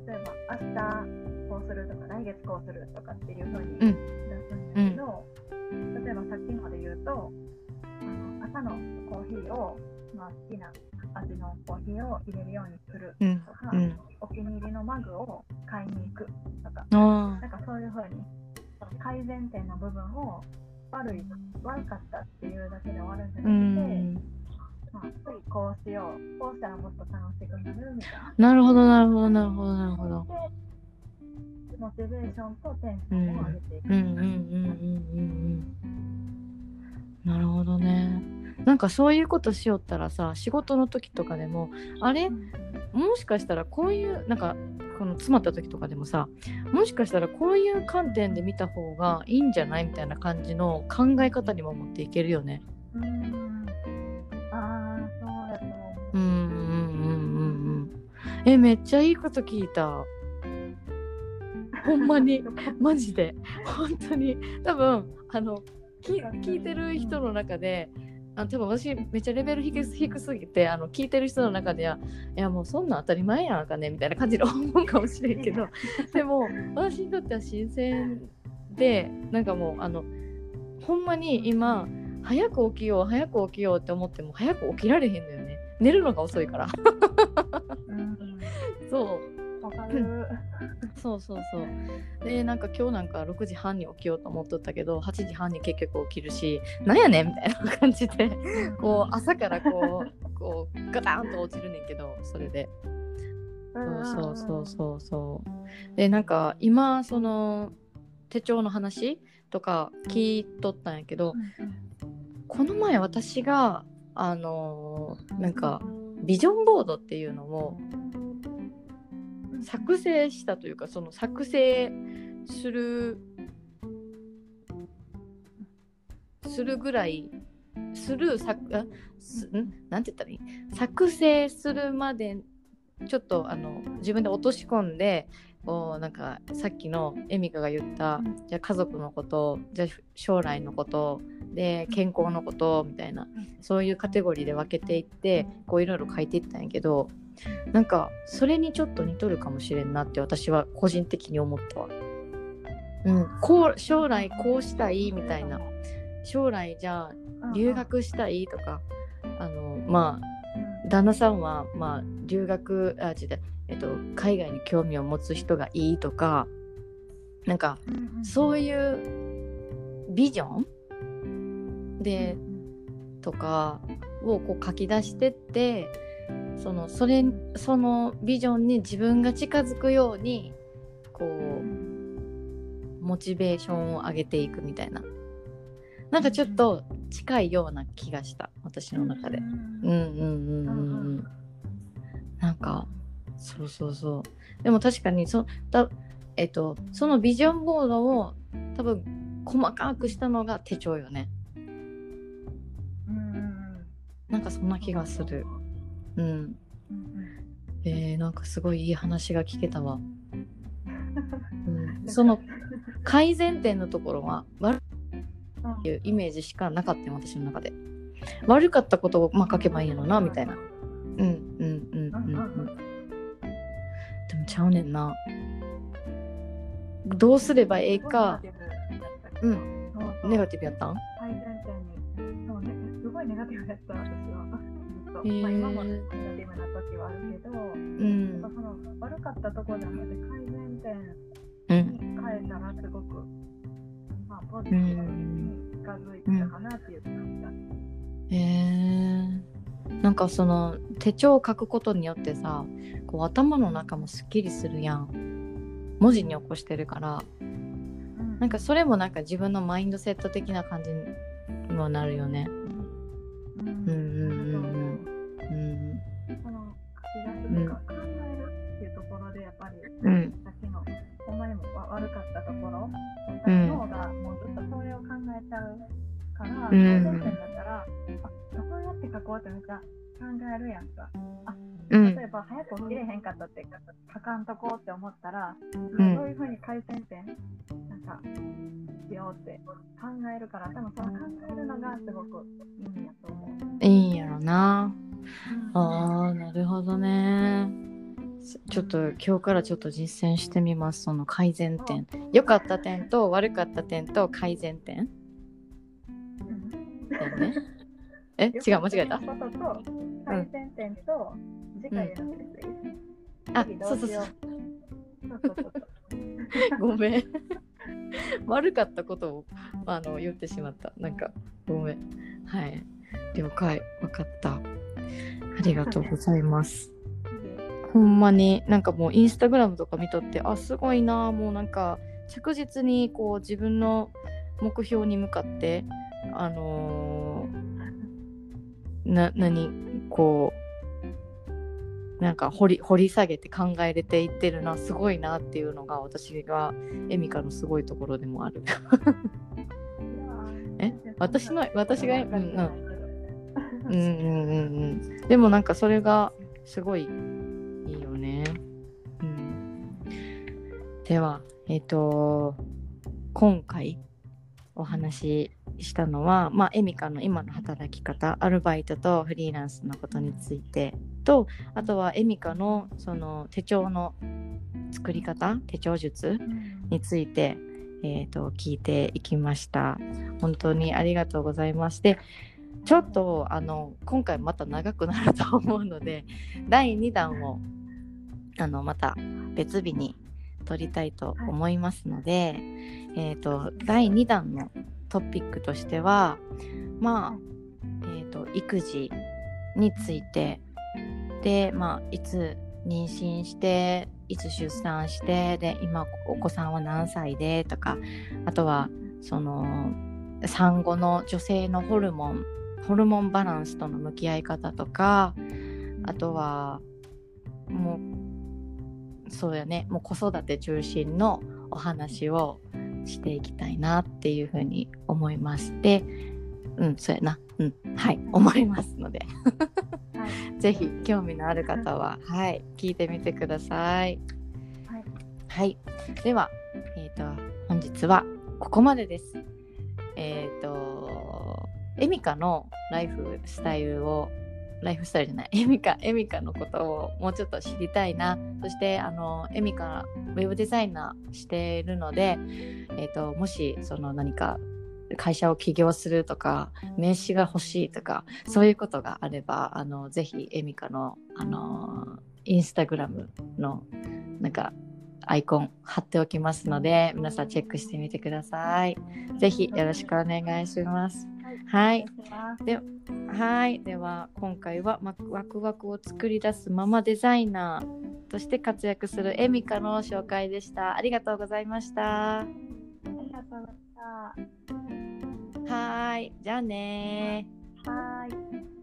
例えば明日こうするとか来月こうするとかっていうふうに出うん。すんだけど、例えばさっきので言うとあの朝のコーヒーを、まあ、好きな味のコーヒーを入れるようにするうんとか、うんお気に入りのマグを買いに行くとかあなんかそういうふうに改善点の部分を悪い悪かったっていうだけで終わるんじゃなくて、んまあ、次こうしようこうしたらもっと楽しくなるみたいな。なるほどなるほどなるほどなるほど。でモチベーションとテンションを上げていく。なるほどねなんかそういうことしよったらさ仕事の時とかでもあれ？もしかしたらこういうなんかこの詰まった時とかでもさもしかしたらこういう観点で見た方がいいんじゃないみたいな感じの考え方にも持っていけるよね。うんうんああ、そうだと思う。うんうんうんうんうん。えめっちゃいいこと聞いた。ほんまに マジで本当に多分あのき聞いてる人の中であ多分私めっちゃレベル低す低すぎてあの聞いてる人の中ではいやもうそんなん当たり前やんかねみたいな感じで 思うかもしれんけどでも私にとっては新鮮でなんかもうあのほんまに今早く起きよう早く起きようって思っても早く起きられへんのよね。寝るのが遅いから。うん。そうわかる。そうそうそう。でなんか今日なんか6時半に起きようと思っとったけど8時半に結局起きるしなんやねんみたいな感じでこう朝からこうこうガタンと落ちるねんけどそれで。そうそうそうそうそう。でなんか今その手帳の話とか聞いとったんやけどこの前私があのーなんかビジョンボードっていうのを作成したというかその作成するするぐらいする作あすん？なんて言ったらいい？作成するまでちょっとあの自分で落とし込んでこうなんかさっきのエミカが言った、うん。じゃあ家族のことじゃあ将来のことで健康のことみたいなそういうカテゴリーで分けていってこういろいろ書いていったんやけどなんかそれにちょっと似とるかもしれんなって私は個人的に思ったわ。うん、こう将来こうしたいみたいな。将来じゃあ留学したいとかあのまあ旦那さんは、まあ、留学あ違う、えっと、海外に興味を持つ人がいいとかなんかそういうビジョン？でとかをこう書き出してってそのそれそのビジョンに自分が近づくようにこうモチベーションを上げていくみたいななんかちょっと近いような気がした私の中で。うんうんうんうんうん。なんかそうそうそう。でも確かにそだえっとそのビジョンボードを多分細かくしたのが手帳よね。なんかそんな気がする。うん。えー、なんかすごいいい話が聞けたわ。うん、その 改善点のところは悪いいうイメージしかなかったよ私の中で。悪かったことをまあ書けばいいのなみたいな。うんうんうんうんうん。でもちゃうねんな。どうすればええか。うん。ネガティブやったん？改善点に、そうね、すごいネガティブだった、私は。ずっとへー。まあ、今もネガティブな時はあるけど、うん。その悪かったところじゃなくて改善点うん。に変えたらすごく、まあ、ポジティブに近づいてたかなっていう感じだった。へえなんかその手帳を書くことによってさこう頭の中もすっきりするやん。文字に起こしてるから。うん。なんかそれもなんか自分のマインドセット的な感じにもなるよね。うんうんうん。うんから、うん。改善点だったら、あそうやって書こうってめっちゃ考えるやんか。うん。例えば早く起きれへんかったって書かんとこうって思ったら、ん。そういうふうに改善点なんかしようって考えるから多分その考えるのがすごくいいんやと思う。いいんやろな。あーなるほどね。ちょっと今日からちょっと実践してみます。その改善点。良かった点と悪かった点と改善点うんだよねえ違う間違えた？ことと改善点と。あ次そうそうそうどしよそうそうそう。そう。ごめん。悪かったことをあの言ってしまった。なんかごめん。はい。了解。わかった。ありがとうございます。ほんまになんかもうインスタグラムとか見とってあすごいなもうなんか着実にこう自分の目標に向かってあのーな何こうなんか掘り掘り下げて考えれていってるなすごいなっていうのが私がエミカのすごいところでもある。え？私の私がうん。うんうんうんうんうん。でもなんかそれがすごいいいよね。うん、ではえっ、と今回お話ししたのは、まあ、エミカの今の働き方アルバイトとフリーランスのことについてとあとはエミカのその手帳の作り方手帳術について、えー、と聞いていきました。本当にありがとうございます。でちょっとあの今回また長くなると思うので第2弾をあのまた別日に撮りたいと思いますので、えー、と第2弾のトピックとしてはまあ、えー、と育児についてでまあいつ妊娠していつ出産してで今お子さんは何歳でとかあとはその産後の女性のホルモンホルモンバランスとの向き合い方とかあとはもうそうやね。もう子育て中心のお話をしていきたいなっていうふうに思いますでうんそうやな。うん。はい。思いますので。はい。ぜひ興味のある方ははい。聞いてみてください。はい。はい。ではえっ、と本日はここまでです。えっ、とエミカのライフスタイルをライフスタイルじゃない エミカエミカのことをもうちょっと知りたいなそしてあのエミカウェブデザイナーしているので、えーと、もしその何か会社を起業するとか名刺が欲しいとかそういうことがあればあのぜひエミカのあのインスタグラムのなんかアイコン貼っておきますので皆さんチェックしてみてください。ぜひよろしくお願いします。はい。ではいでは今回はワクワクを作り出すママデザイナーとして活躍するエミカの紹介でした。ありがとうございました。ありがとうございました。はいじゃあねはい。